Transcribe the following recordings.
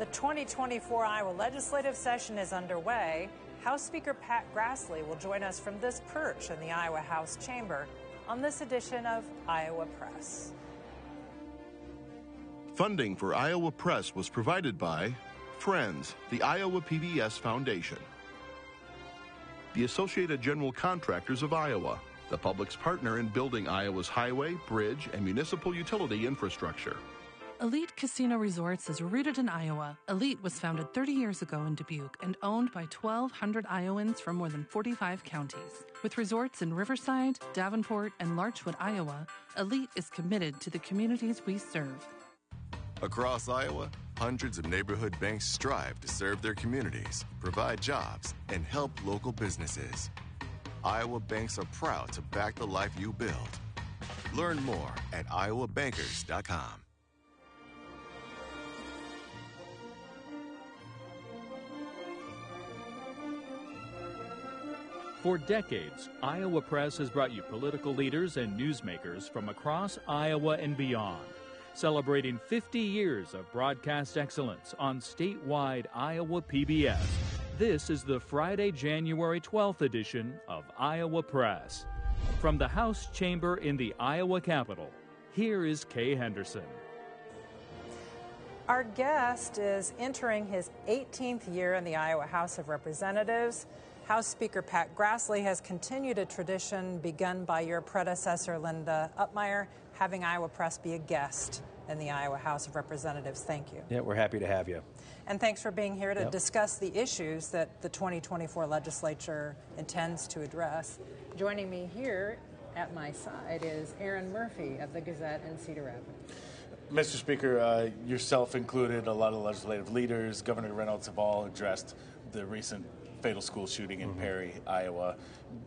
The 2024 Iowa legislative session is underway. House Speaker Pat Grassley will join us from this perch in the Iowa House chamber on this edition of Iowa Press. Funding for Iowa Press was provided by Friends, the Iowa PBS Foundation, the Associated General Contractors of Iowa, the public's partner in building Iowa's highway, bridge, and municipal utility infrastructure. Elite Casino Resorts is rooted in Iowa. Elite was founded 30 years ago in Dubuque and owned by 1,200 Iowans from more than 45 counties. With resorts in Riverside, Davenport, and Larchwood, Iowa, Elite is committed to the communities we serve. Across Iowa, hundreds of neighborhood banks strive to serve their communities, provide jobs, and help local businesses. Iowa banks are proud to back the life you build. Learn more at iowabankers.com. For decades, Iowa Press has brought you political leaders and newsmakers from across Iowa and beyond, celebrating 50 years of broadcast excellence on statewide Iowa PBS. This is the Friday, January 12th edition of Iowa Press. From the House chamber in the Iowa Capitol, here is Kay Henderson. Our guest is entering his 18th year in the Iowa House of Representatives. House Speaker Pat Grassley has continued a tradition begun by your predecessor, Linda Upmeyer, having Iowa Press be a guest in the Iowa House of Representatives. Thank you. Yeah, we're happy to have you. And thanks for being here to Yep. discuss the issues that the 2024 legislature intends to address. Joining me here at my side is Erin Murphy of the Gazette in Cedar Rapids. Mr. Speaker, uh, yourself included, a lot of legislative leaders, Governor Reynolds have all addressed the recent fatal school shooting in Perry, Iowa,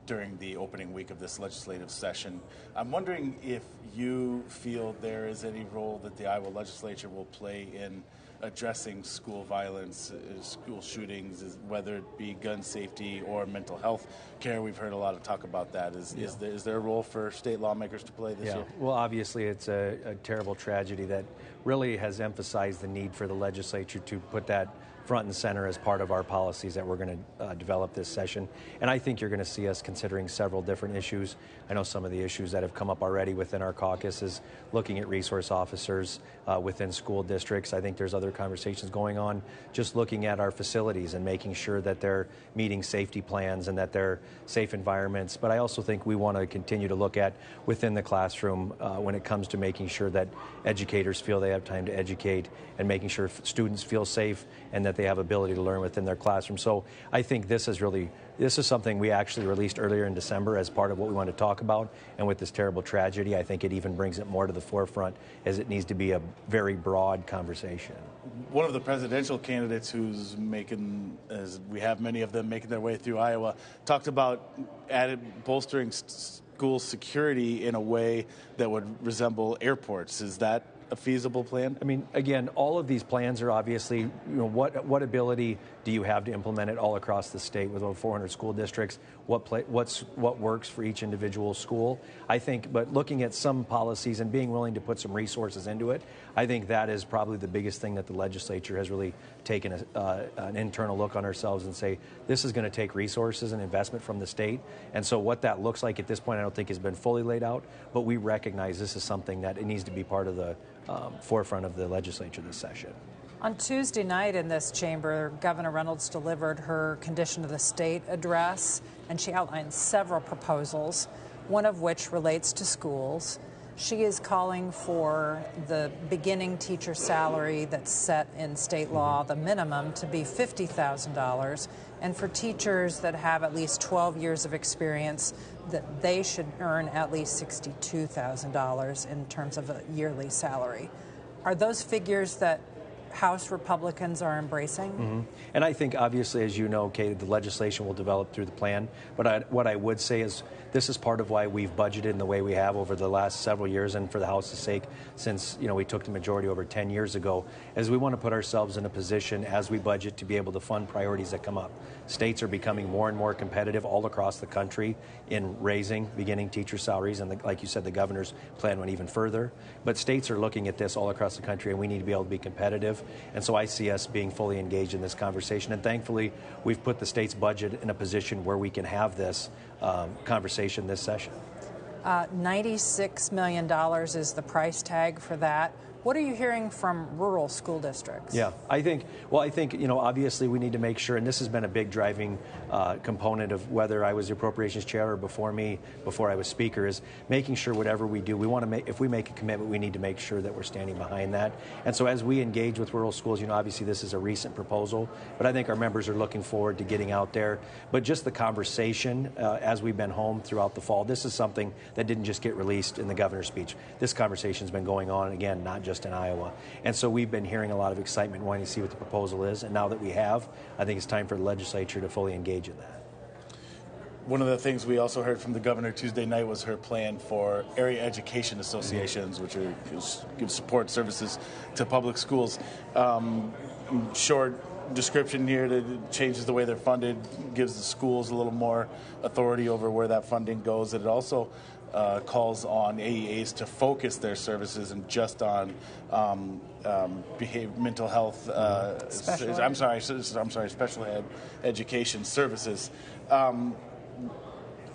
during the opening week of this legislative session. I'm wondering if you feel there is any role that the Iowa legislature will play in addressing school violence, uh, school shootings, whether it be gun safety or mental health care. We've heard a lot of talk about that. Is, is, there, is there a role for state lawmakers to play this Yeah. year? Well, obviously, it's a, a terrible tragedy that really has emphasized the need for the legislature to put that front and center as part of our policies that we're going to uh, develop this session. And I think you're going to see us considering several different issues. I know some of the issues that have come up already within our caucus is looking at resource officers uh, within school districts. I think there's other conversations going on just looking at our facilities and making sure that they're meeting safety plans and that they're safe environments. But I also think we want to continue to look at within the classroom uh, when it comes to making sure that educators feel they have time to educate and making sure students feel safe and that they have ability to learn within their classroom. So I think this is really this is something we actually released earlier in December as part of what we want to talk about. And with this terrible tragedy, I think it even brings it more to the forefront as it needs to be a very broad conversation. one of the presidential candidates who's making, as we have many of them making their way through Iowa, talked about added bolstering school security in a way that would resemble airports. Is that a feasible plan? I mean, again, all of these plans are obviously, you know, what what ability do you have to implement it all across the state with over 400 school districts? What play, what's what works for each individual school? I think, but looking at some policies and being willing to put some resources into it, I think that is probably the biggest thing that the legislature has really taken a, uh, an internal look on ourselves and say this is going to take resources and investment from the state. And so, what that looks like at this point, I don't think has been fully laid out. But we recognize this is something that it needs to be part of the um, forefront of the legislature this session. On Tuesday night in this chamber, Governor Reynolds delivered her Condition of the State address, and she outlined several proposals, one of which relates to schools. She is calling for the beginning teacher salary that's set in state law, the minimum, to be $50,000, and for teachers that have at least 12 years of experience, that they should earn at least $62,000 in terms of a yearly salary. Are those figures that House Republicans are embracing? Mm-hmm. And I think, obviously, as you know, Kay, the legislation will develop through the plan. But I, what I would say is this is part of why we've budgeted in the way we have over the last several years, and for the House's sake, since you know we took the majority over 10 years ago, as we want to put ourselves in a position as we budget to be able to fund priorities that come up. States are becoming more and more competitive all across the country in raising beginning teacher salaries, and the, like you said, the governor's plan went even further. But states are looking at this all across the country, and we need to be able to be competitive. And so I see us being fully engaged in this conversation. And thankfully, we've put the state's budget in a position where we can have this um, conversation this session. Uh, $96 million is the price tag for that. What are you hearing from rural school districts? Yeah, I think, well, I think, you know, obviously we need to make sure, and this has been a big driving uh, component of whether I was the appropriations chair or before me, before I was speaker, is making sure whatever we do, we want to make, if we make a commitment, we need to make sure that we're standing behind that. And so as we engage with rural schools, you know, obviously this is a recent proposal, but I think our members are looking forward to getting out there. But just the conversation uh, as we've been home throughout the fall, this is something that didn't just get released in the governor's speech. This conversation's been going on, again, not just just in Iowa. And so we've been hearing a lot of excitement wanting to see what the proposal is. And now that we have, I think it's time for the legislature to fully engage in that. One of the things we also heard from the governor Tuesday night was her plan for area education associations, which are give support services to public schools. Um, short description here that changes the way they're funded, gives the schools a little more authority over where that funding goes. It also uh, calls on AEAs to focus their services and just on um, um, mental health. Uh, I'm sorry, I'm sorry, special ed education services. Um,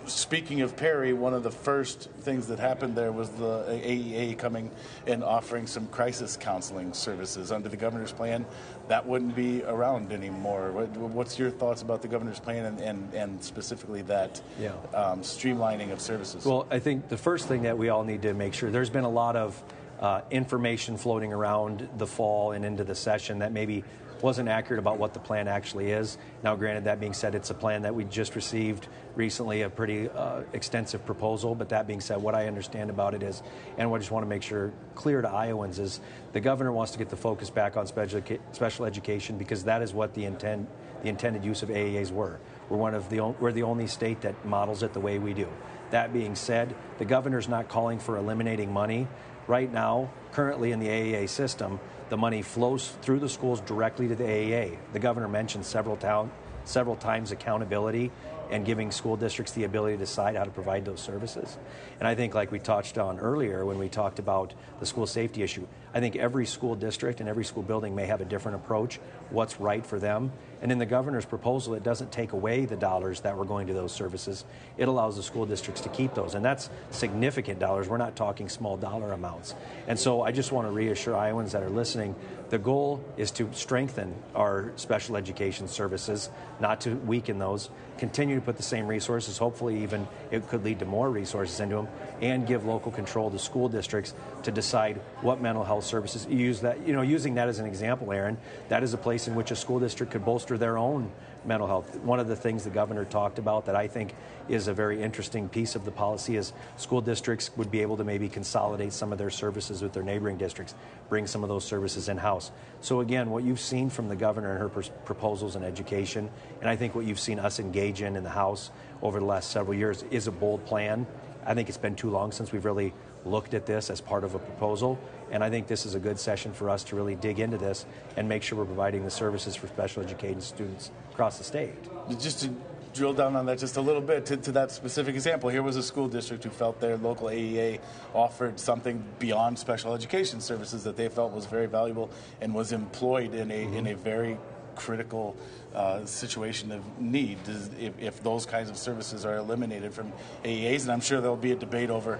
speaking of Perry, one of the first things that happened there was the AEA coming and offering some crisis counseling services under the governor's plan. That wouldn't be around anymore. what's your thoughts about the governor's plan and, and, and specifically that yeah. um, streamlining of services? Well, I think the first thing that we all need to make sure there's been a lot of uh, information floating around the fall and into the session that maybe wasn't accurate about what the plan actually is. Now, granted, that being said, it's a plan that we just received recently, a pretty uh, extensive proposal. But that being said, what I understand about it is, and what I just want to make sure clear to Iowans is, the governor wants to get the focus back on special, special education because that is what the intent, the intended use of AEAs were. We're one of the we're the only state that models it the way we do. That being said, the governor's not calling for eliminating money. Right now, currently in the AEA system, the money flows through the schools directly to the AEA. The governor mentioned several, town, several times accountability and giving school districts the ability to decide how to provide those services. And I think, like we touched on earlier when we talked about the school safety issue, I think every school district and every school building may have a different approach, what's right for them. And in the governor's proposal, it doesn't take away the dollars that were going to those services. It allows the school districts to keep those. And that's significant dollars. We're not talking small dollar amounts. And so I just want to reassure Iowans that are listening the goal is to strengthen our special education services, not to weaken those, continue to put the same resources, hopefully, even it could lead to more resources into them, and give local control to school districts to decide what mental health services use that you know using that as an example erin that is a place in which a school district could bolster their own mental health. One of the things the governor talked about that I think is a very interesting piece of the policy is school districts would be able to maybe consolidate some of their services with their neighboring districts, bring some of those services in house. So, again, what you've seen from the governor and her pr- proposals in education, and I think what you've seen us engage in in the House over the last several years, is a bold plan. I think it's been too long since we've really looked at this as part of a proposal. And I think this is a good session for us to really dig into this and make sure we're providing the services for special education students across the state. Just to drill down on that just a little bit to, to, that specific example. Here was a school district who felt their local AEA offered something beyond special education services that they felt was very valuable and was employed in a, mm-hmm. in a very critical uh, situation of need if, if, those kinds of services are eliminated from AEAs. And I'm sure there'll be a debate over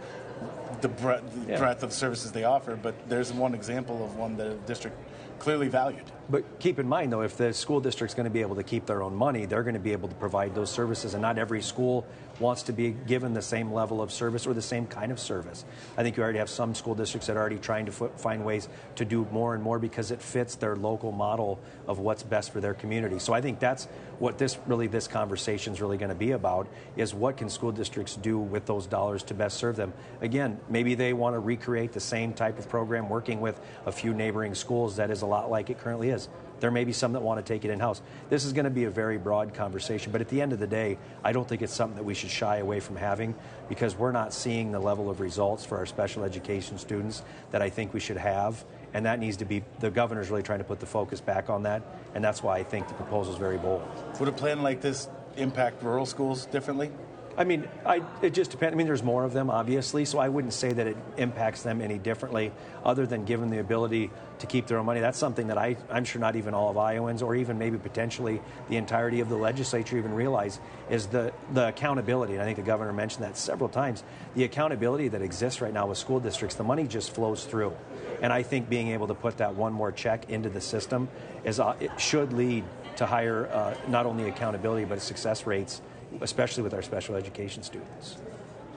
the breadth, yeah. breadth of services they offer, but there's one example of one that a district clearly valued. But keep in mind, though, if the school district's going to be able to keep their own money, they're going to be able to provide those services, and not every school wants to be given the same level of service or the same kind of service. I think you already have some school districts that are already trying to find ways to do more and more because it fits their local model of what's best for their community. So I think that's what this really this conversation is really going to be about is what can school districts do with those dollars to best serve them. Again, maybe they want to recreate the same type of program working with a few neighboring schools that is a lot like it currently is. There may be some that want to take it in house. This is going to be a very broad conversation, but at the end of the day, I don't think it's something that we should shy away from having because we're not seeing the level of results for our special education students that I think we should have. And that needs to be, the governor's really trying to put the focus back on that. And that's why I think the proposal is very bold. Would a plan like this impact rural schools differently? I mean, I, it just depends. I mean, there's more of them, obviously, so I wouldn't say that it impacts them any differently, other than giving the ability to keep their own money. That's something that I, I'm sure not even all of Iowans, or even maybe potentially the entirety of the legislature, even realize is the the accountability. And I think the governor mentioned that several times. The accountability that exists right now with school districts, the money just flows through, and I think being able to put that one more check into the system is uh, it should lead to higher uh, not only accountability but success rates especially with our special education students.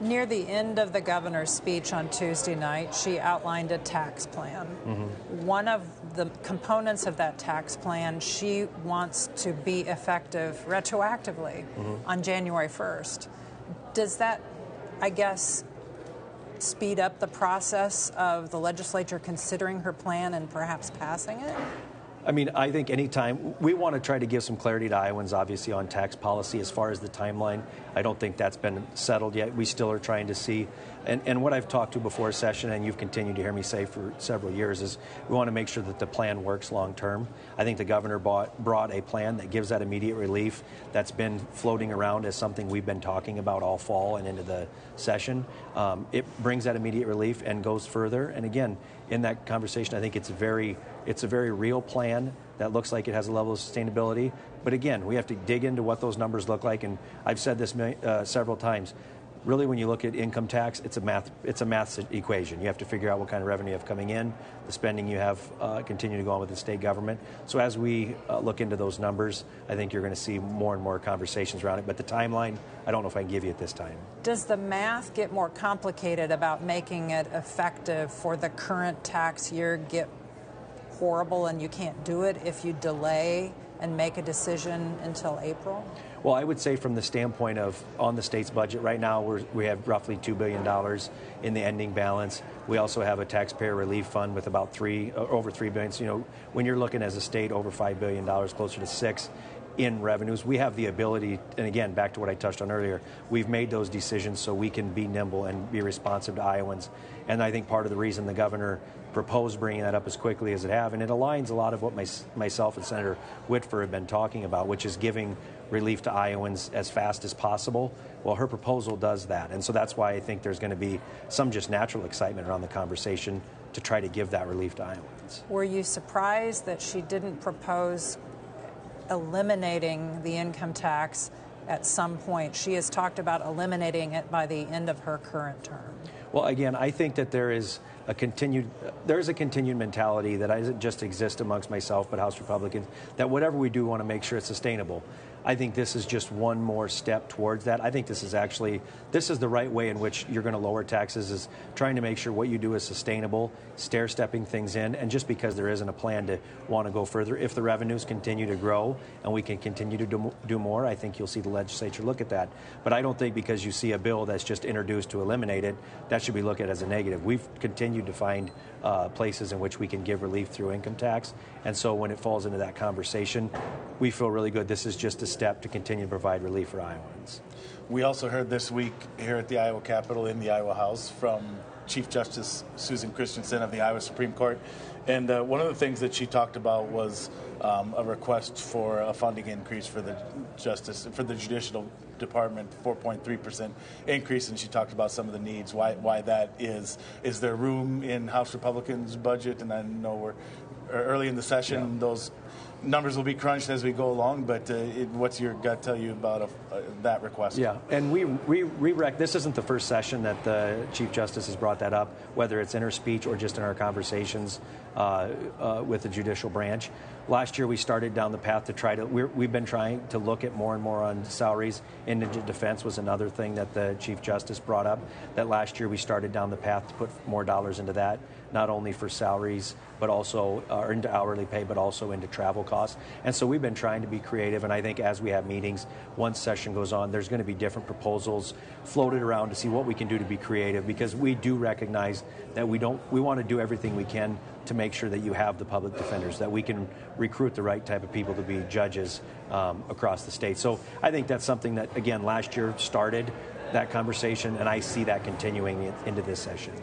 Near the end of the governor's speech on Tuesday night, she outlined a tax plan. Mm-hmm. One of the components of that tax plan, she wants to be effective retroactively mm-hmm. on January 1st. Does that, I guess, speed up the process of the legislature considering her plan and perhaps passing it? I mean, I think anytime we want to try to give some clarity to Iowans, obviously, on tax policy as far as the timeline. I don't think that's been settled yet. We still are trying to see. And, and what I've talked to before session, and you've continued to hear me say for several years, is we want to make sure that the plan works long term. I think the governor bought, brought a plan that gives that immediate relief that's been floating around as something we've been talking about all fall and into the session. Um, it brings that immediate relief and goes further. And again, in that conversation, I think it's very it's a very real plan that looks like it has a level of sustainability. But again, we have to dig into what those numbers look like. And I've said this uh, several times. Really, when you look at income tax, it's a math it's a math equation. You have to figure out what kind of revenue you have coming in, the spending you have uh, continue to go on with the state government. So as we uh, look into those numbers, I think you're going to see more and more conversations around it. But the timeline, I don't know if I can give you at this time. Does the math get more complicated about making it effective for the current tax year? Get horrible and you can't do it if you delay and make a decision until April? Well, I would say from the standpoint of on the state's budget right now, we have roughly $2 billion in the ending balance. We also have a taxpayer relief fund with about three, uh, over 3 billion. So, you know, when you're looking as a state over $5 billion, closer to six, in revenues. We have the ability, and again, back to what I touched on earlier, we've made those decisions so we can be nimble and be responsive to Iowans. And I think part of the reason the governor proposed bringing that up as quickly as it have, and it aligns a lot of what my, myself and Senator Whitver have been talking about, which is giving relief to Iowans as fast as possible. Well, her proposal does that, and so that's why I think there's going to be some just natural excitement around the conversation to try to give that relief to Iowans. Were you surprised that she didn't propose eliminating the income tax at some point? She has talked about eliminating it by the end of her current term. Well, again, I think that there is a continued there is a continued mentality that doesn't just exist amongst myself but House Republicans that whatever we do want to make sure it's sustainable. I think this is just one more step towards that. I think this is actually this is the right way in which you're going to lower taxes is trying to make sure what you do is sustainable, stair stepping things in, and just because there isn't a plan to want to go further, if the revenues continue to grow and we can continue to do, do more, I think you'll see the legislature look at that. But I don't think because you see a bill that's just introduced to eliminate it, that should be looked at as a negative. We've continued to find uh, places in which we can give relief through income tax, and so when it falls into that conversation, we feel really good. This is just a step to continue to provide relief for Iowans. We also heard this week here at the Iowa Capitol in the Iowa House from Chief Justice Susan Christensen of the Iowa Supreme Court. And uh, one of the things that she talked about was um, a request for a funding increase for the justice for the judicial department, 4.3 percent increase, and she talked about some of the needs. Why why that is? Is there room in House Republicans' budget? And I know we're early in the session; yeah. those numbers will be crunched as we go along, but uh, it, what's your gut tell you about a, uh, that request? Yeah, and we, we, we rec- this isn't the first session that the Chief Justice has brought that up, whether it's in her speech or just in our conversations uh, uh with the judicial branch. Last year, we started down the path to try to, we have been trying to look at more and more on salaries. Indigent defense was another thing that the Chief Justice brought up, that last year we started down the path to put more dollars into that, not only for salaries, but also uh, into hourly pay, but also into travel costs. And so we've been trying to be creative. And I think as we have meetings, once session goes on, there's going to be different proposals floated around to see what we can do to be creative because we do recognize that we don't, we want to do everything we can to make sure that you have the public defenders, that we can recruit the right type of people to be judges um, across the state. So I think that's something that, again, last year started that conversation, and I see that continuing into this session.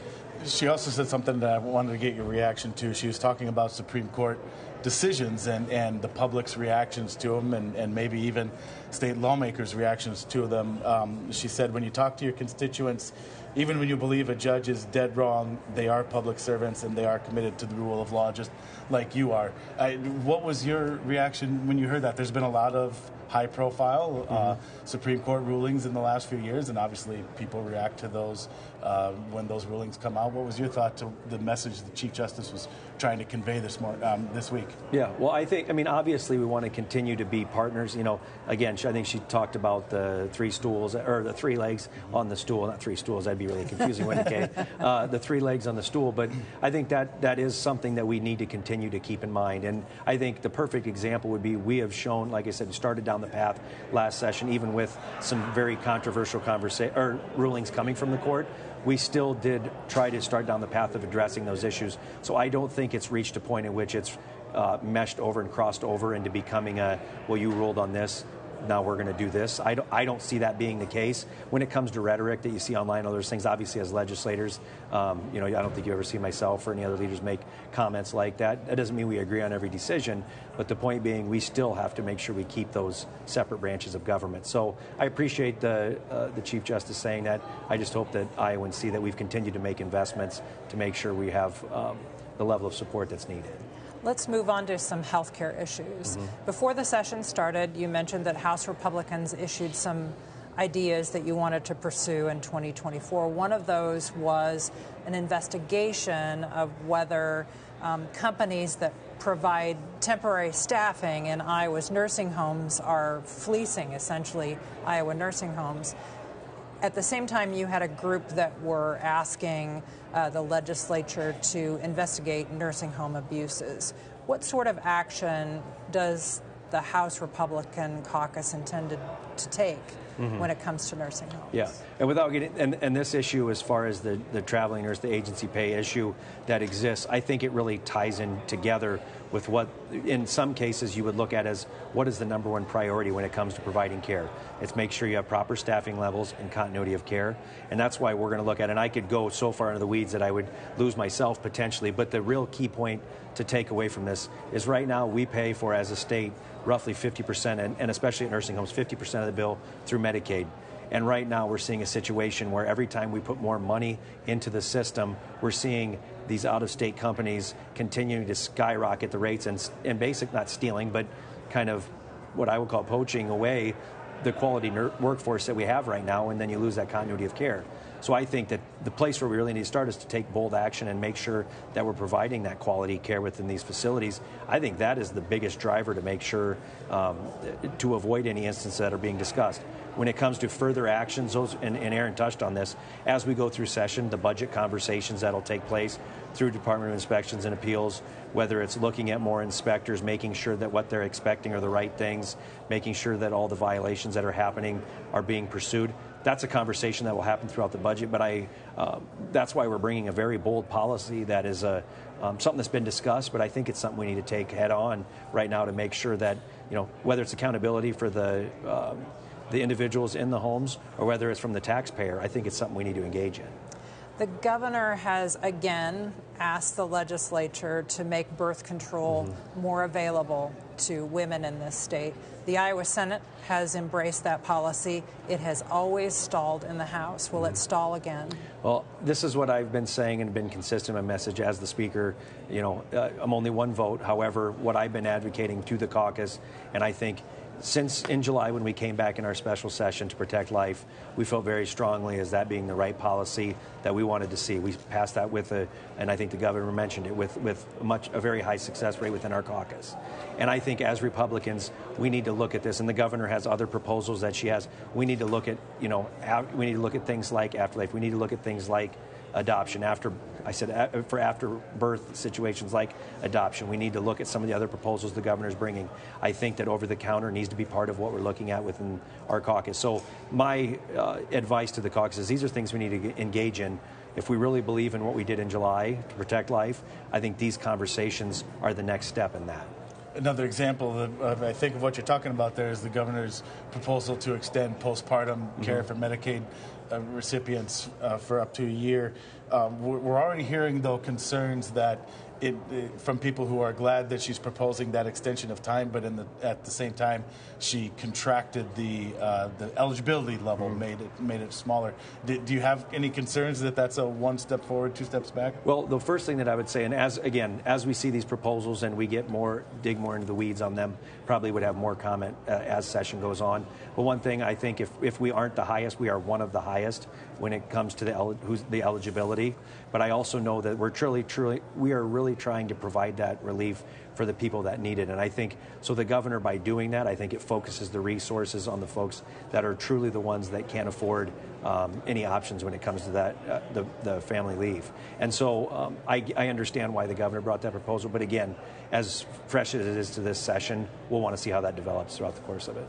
She also said something that I wanted to get your reaction to. She was talking about Supreme Court decisions and, and the public's reactions to them, and, and maybe even state lawmakers' reactions to them. Um, she said, when you talk to your constituents, even when you believe a judge is dead wrong, they are public servants and they are committed to the rule of law, just like you are. I, what was your reaction when you heard that? There's been a lot of high profile uh, mm-hmm. Supreme Court rulings in the last few years, and obviously people react to those uh, when those rulings come out. What was your thought to the message the Chief Justice was trying to convey this more, um, this week? Yeah, well, I think, I mean, obviously we want to continue to be partners. You know, again, I think she talked about the three stools, or the three legs on the stool, not three stools, that'd be really confusing, when it came. Uh, the three legs on the stool, but I think that that is something that we need to continue to keep in mind. And I think the perfect example would be we have shown, like I said, we started down the path last session, even with some very controversial conversa- or rulings coming from the court we still did try to start down the path of addressing those issues. So I don't think it's reached a point in which it's uh, meshed over and crossed over into becoming a, well, you ruled on this, now we're going to do this. I don't, I don't see that being the case. When it comes to rhetoric that you see online, those things, obviously as legislators, um, you know, I don't think you ever see myself or any other leaders make comments like that. That doesn't mean we agree on every decision, but the point being, we still have to make sure we keep those separate branches of government. So I appreciate the, uh, the Chief Justice saying that. I just hope that Iowans see that we've continued to make investments to make sure we have um, the level of support that's needed. Let's move on to some health care issues. Mm-hmm. Before the session started, you mentioned that House Republicans issued some ideas that you wanted to pursue in 2024. One of those was an investigation of whether um, companies that provide temporary staffing in Iowa's nursing homes are fleecing essentially Iowa nursing homes. At the same time, you had a group that were asking uh, the legislature to investigate nursing home abuses. What sort of action does the House Republican caucus intend to take mm-hmm. when it comes to nursing homes? Yeah, and without getting and, and this issue as far as the, the traveling nurse, the agency pay issue that exists, I think it really ties in together with what, in some cases, you would look at as what is the number one priority when it comes to providing care. It's make sure you have proper staffing levels and continuity of care. And that's why we're going to look at, and I could go so far into the weeds that I would lose myself potentially, but the real key point to take away from this is right now we pay for, as a state, roughly 50%, and, and especially at nursing homes, 50% of the bill through Medicaid. And right now, we're seeing a situation where every time we put more money into the system, we're seeing these out of state companies continuing to skyrocket the rates and, and basic, not stealing, but kind of what I would call poaching away the quality workforce that we have right now, and then you lose that continuity of care. So I think that the place where we really need to start is to take bold action and make sure that we're providing that quality care within these facilities. I think that is the biggest driver to make sure um, to avoid any instances that are being discussed. When it comes to further actions, those and, and Erin touched on this, as we go through session, the budget conversations that'll take place through Department of Inspections and Appeals, whether it's looking at more inspectors, making sure that what they're expecting are the right things, making sure that all the violations that are happening are being pursued. That's a conversation that will happen throughout the budget, but I, uh, that's why we're bringing a very bold policy that is a, um, something that's been discussed, but I think it's something we need to take head on right now to make sure that, you know, whether it's accountability for the, uh, the individuals in the homes or whether it's from the taxpayer, I think it's something we need to engage in. The governor has again asked the legislature to make birth control mm-hmm. more available to women in this state. The Iowa Senate has embraced that policy. It has always stalled in the House. Will mm-hmm. it stall again? Well, this is what I've been saying and been consistent in my message as the Speaker. You know, uh, I'm only one vote. However, what I've been advocating to the caucus, and I think since in July when we came back in our special session to protect life, we felt very strongly as that being the right policy that we wanted to see. We passed that with a, and I think the governor mentioned it with with much a very high success rate within our caucus. And I think as Republicans, we need to look at this. And the governor has other proposals that she has. We need to look at you know we need to look at things like afterlife. We need to look at things like adoption after I said for after birth situations like adoption. We need to look at some of the other proposals the governor is bringing. I think that over the counter needs to be part of what we're looking at within our caucus. So my uh, advice to the caucus is these are things we need to engage in. If we really believe in what we did in July to protect life, I think these conversations are the next step in that. Another example, of, of, I think, of what you're talking about there is the governor's proposal to extend postpartum mm-hmm. care for Medicaid recipients uh, for up to a year. Um, we're, we're already hearing, though, concerns that it, it, from people who are glad that she's proposing that extension of time, but the, at the same time, she contracted the uh, the eligibility level, mm made it made it smaller. Do, do, you have any concerns that that's a one step forward, two steps back? Well, the first thing that I would say, and as again, as we see these proposals and we get more dig more into the weeds on them, probably would have more comment uh, as session goes on. But one thing I think, if if we aren't the highest, we are one of the highest when it comes to the el- the eligibility. But I also know that we're truly, truly, we are really trying to provide that relief for the people that need it. And I think so. The governor, by doing that, I think it focuses the resources on the folks that are truly the ones that can't afford um, any options when it comes to that uh, the, the family leave. And so um, I, I understand why the governor brought that proposal. But again, as fresh as it is to this session, we'll want to see how that develops throughout the course of it.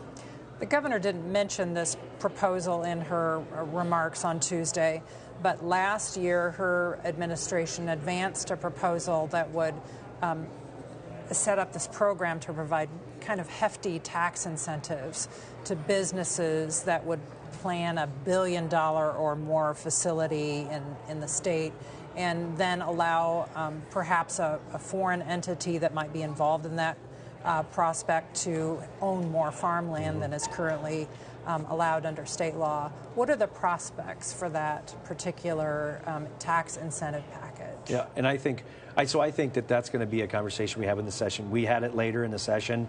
The governor didn't mention this proposal in her uh, remarks on Tuesday, but last year her administration advanced a proposal that would um, set up this program to provide kind of hefty tax incentives to businesses that would plan a billion dollar or more facility in, in the state and then allow um, perhaps a, a foreign entity that might be involved in that uh, prospect to own more farmland than is currently um, allowed under state law. What are the prospects for that particular um, tax incentive package? Yeah, and I think, I, so I think that that's going to be a conversation we have in the session. We had it later in the session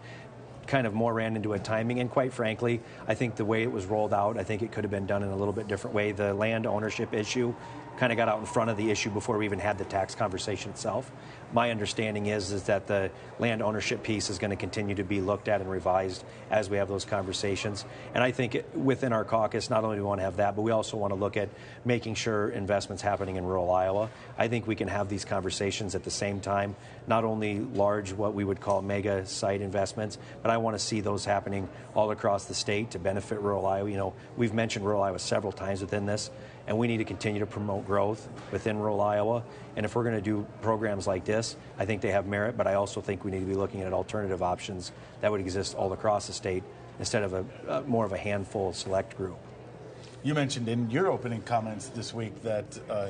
kind of more ran into a timing. And quite frankly, I think the way it was rolled out, I think it could have been done in a little bit different way. The land ownership issue kind of got out in front of the issue before we even had the tax conversation itself my understanding is is that the land ownership piece is going to continue to be looked at and revised as we have those conversations. And I think within our caucus, not only do we want to have that, but we also want to look at making sure investments happening in rural Iowa. I think we can have these conversations at the same time, not only large, what we would call mega site investments, but I want to see those happening all across the state to benefit rural Iowa. You know, we've mentioned rural Iowa several times within this and we need to continue to promote growth within rural Iowa. And if we're going to do programs like this, I think they have merit, but I also think we need to be looking at alternative options that would exist all across the state instead of a, uh, more of a handful select group. You mentioned in your opening comments this week that uh,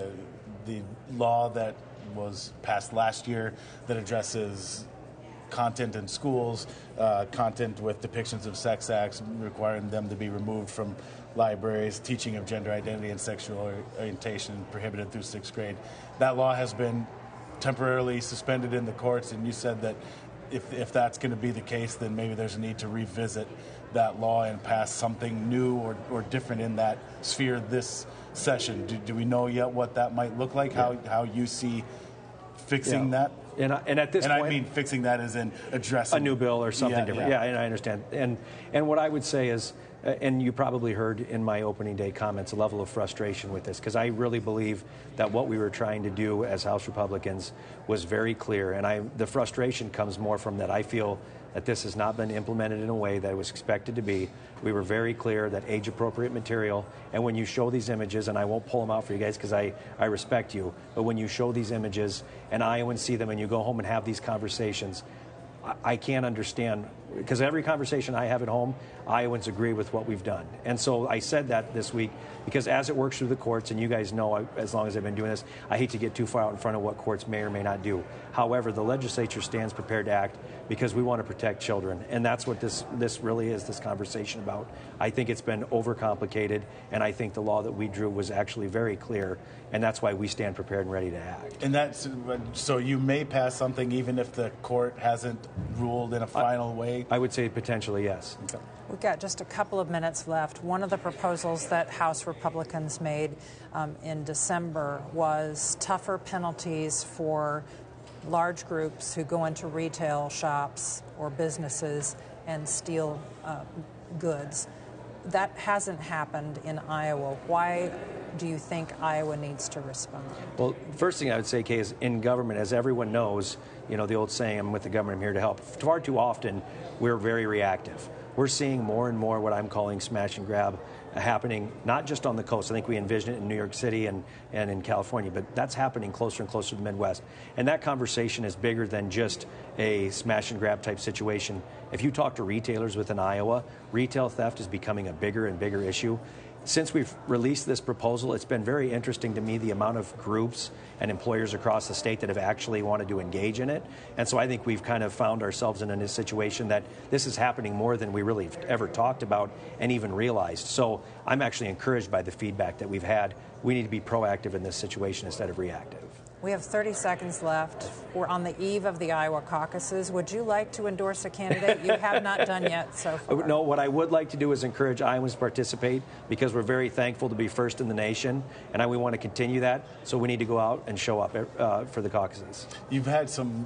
the law that was passed last year that addresses content in schools, uh, content with depictions of sex acts, requiring them to be removed from libraries, teaching of gender identity and sexual orientation prohibited through sixth grade. That law has been temporarily suspended in the courts, and you said that if, if that's going to be the case, then maybe there's a need to revisit that law and pass something new or, or different in that sphere this session. Do, do we know yet what that might look like? Yeah. How, how you see fixing yeah. that? And, and at this and point, I mean fixing that as in addressing a new bill or something yeah, different. Yeah. yeah, and I understand. And and what I would say is and you probably heard in my opening day comments a level of frustration with this because I really believe that what we were trying to do as House Republicans was very clear. And I, the frustration comes more from that I feel that this has not been implemented in a way that it was expected to be. We were very clear that age appropriate material, and when you show these images, and I won't pull them out for you guys because I, I respect you, but when you show these images and Iowans see them and you go home and have these conversations, I can't understand because every conversation I have at home, Iowans agree with what we've done. And so I said that this week because as it works through the courts, and you guys know as long as I've been doing this, I hate to get too far out in front of what courts may or may not do. However, the legislature stands prepared to act because we want to protect children. And that's what this, this really is this conversation about. I think it's been overcomplicated, and I think the law that we drew was actually very clear, and that's why we stand prepared and ready to act. And that's so you may pass something even if the court hasn't ruled in a final I, way? I would say potentially yes. Okay. We've got just a couple of minutes left. One of the proposals that House Republicans made um, in December was tougher penalties for large groups who go into retail shops or businesses and steal uh, goods. That hasn't happened in Iowa. Why do you think Iowa needs to respond? Well, first thing I would say, Kay, is in government, as everyone knows, you know, the old saying, I'm with the government, I'm here to help. Far too often, we're very reactive we're seeing more and more what I'm calling smash and grab uh, happening not just on the coast. I think we envision it in New York City and, and in California, but that's happening closer and closer to the Midwest. And that conversation is bigger than just a smash and grab type situation. If you talk to retailers within Iowa, retail theft is becoming a bigger and bigger issue. Since we've released this proposal, it's been very interesting to me the amount of groups and employers across the state that have actually wanted to engage in it. And so I think we've kind of found ourselves in a situation that this is happening more than we really ever talked about and even realized. So I'm actually encouraged by the feedback that we've had. We need to be proactive in this situation instead of reactive. We have 30 seconds left. We're on the eve of the Iowa caucuses. Would you like to endorse a candidate you have not done yet so far? No, what I would like to do is encourage Iowans to participate because we're very thankful to be first in the nation, and we want to continue that. So we need to go out and show up uh, for the caucuses. You've had some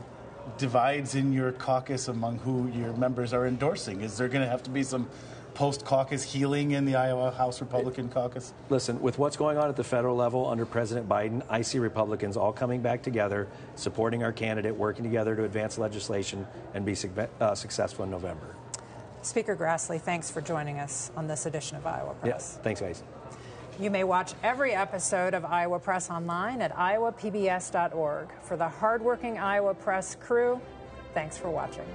divides in your caucus among who your members are endorsing. Is there going to have to be some post caucus healing in the Iowa House Republican caucus? Listen, with what's going on at the federal level under President Biden, I see Republicans all coming back together, supporting our candidate, working together to advance legislation and be uh, successful in November. Speaker Grassley, thanks for joining us on this edition of Iowa Press. Yes, thanks, guys. You may watch every episode of Iowa Press online at iowapbs.org. For the hardworking Iowa Press crew, thanks for watching.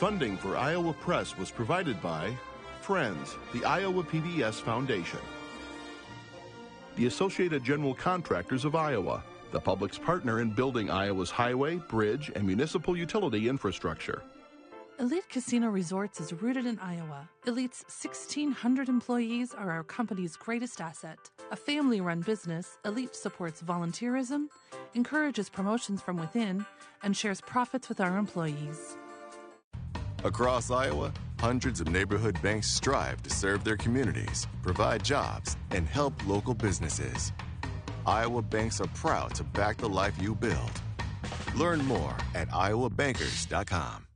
Funding for Iowa Press was provided by Friends, the Iowa PBS Foundation, the Associated General Contractors of Iowa, the public's partner in building Iowa's highway, bridge, and municipal utility infrastructure. Elite Casino Resorts is rooted in Iowa. Elite's 1,600 employees are our company's greatest asset. A family run business, Elite supports volunteerism, encourages promotions from within, and shares profits with our employees. Across Iowa, hundreds of neighborhood banks strive to serve their communities, provide jobs, and help local businesses. Iowa banks are proud to back the life you build. Learn more at iowabankers.com.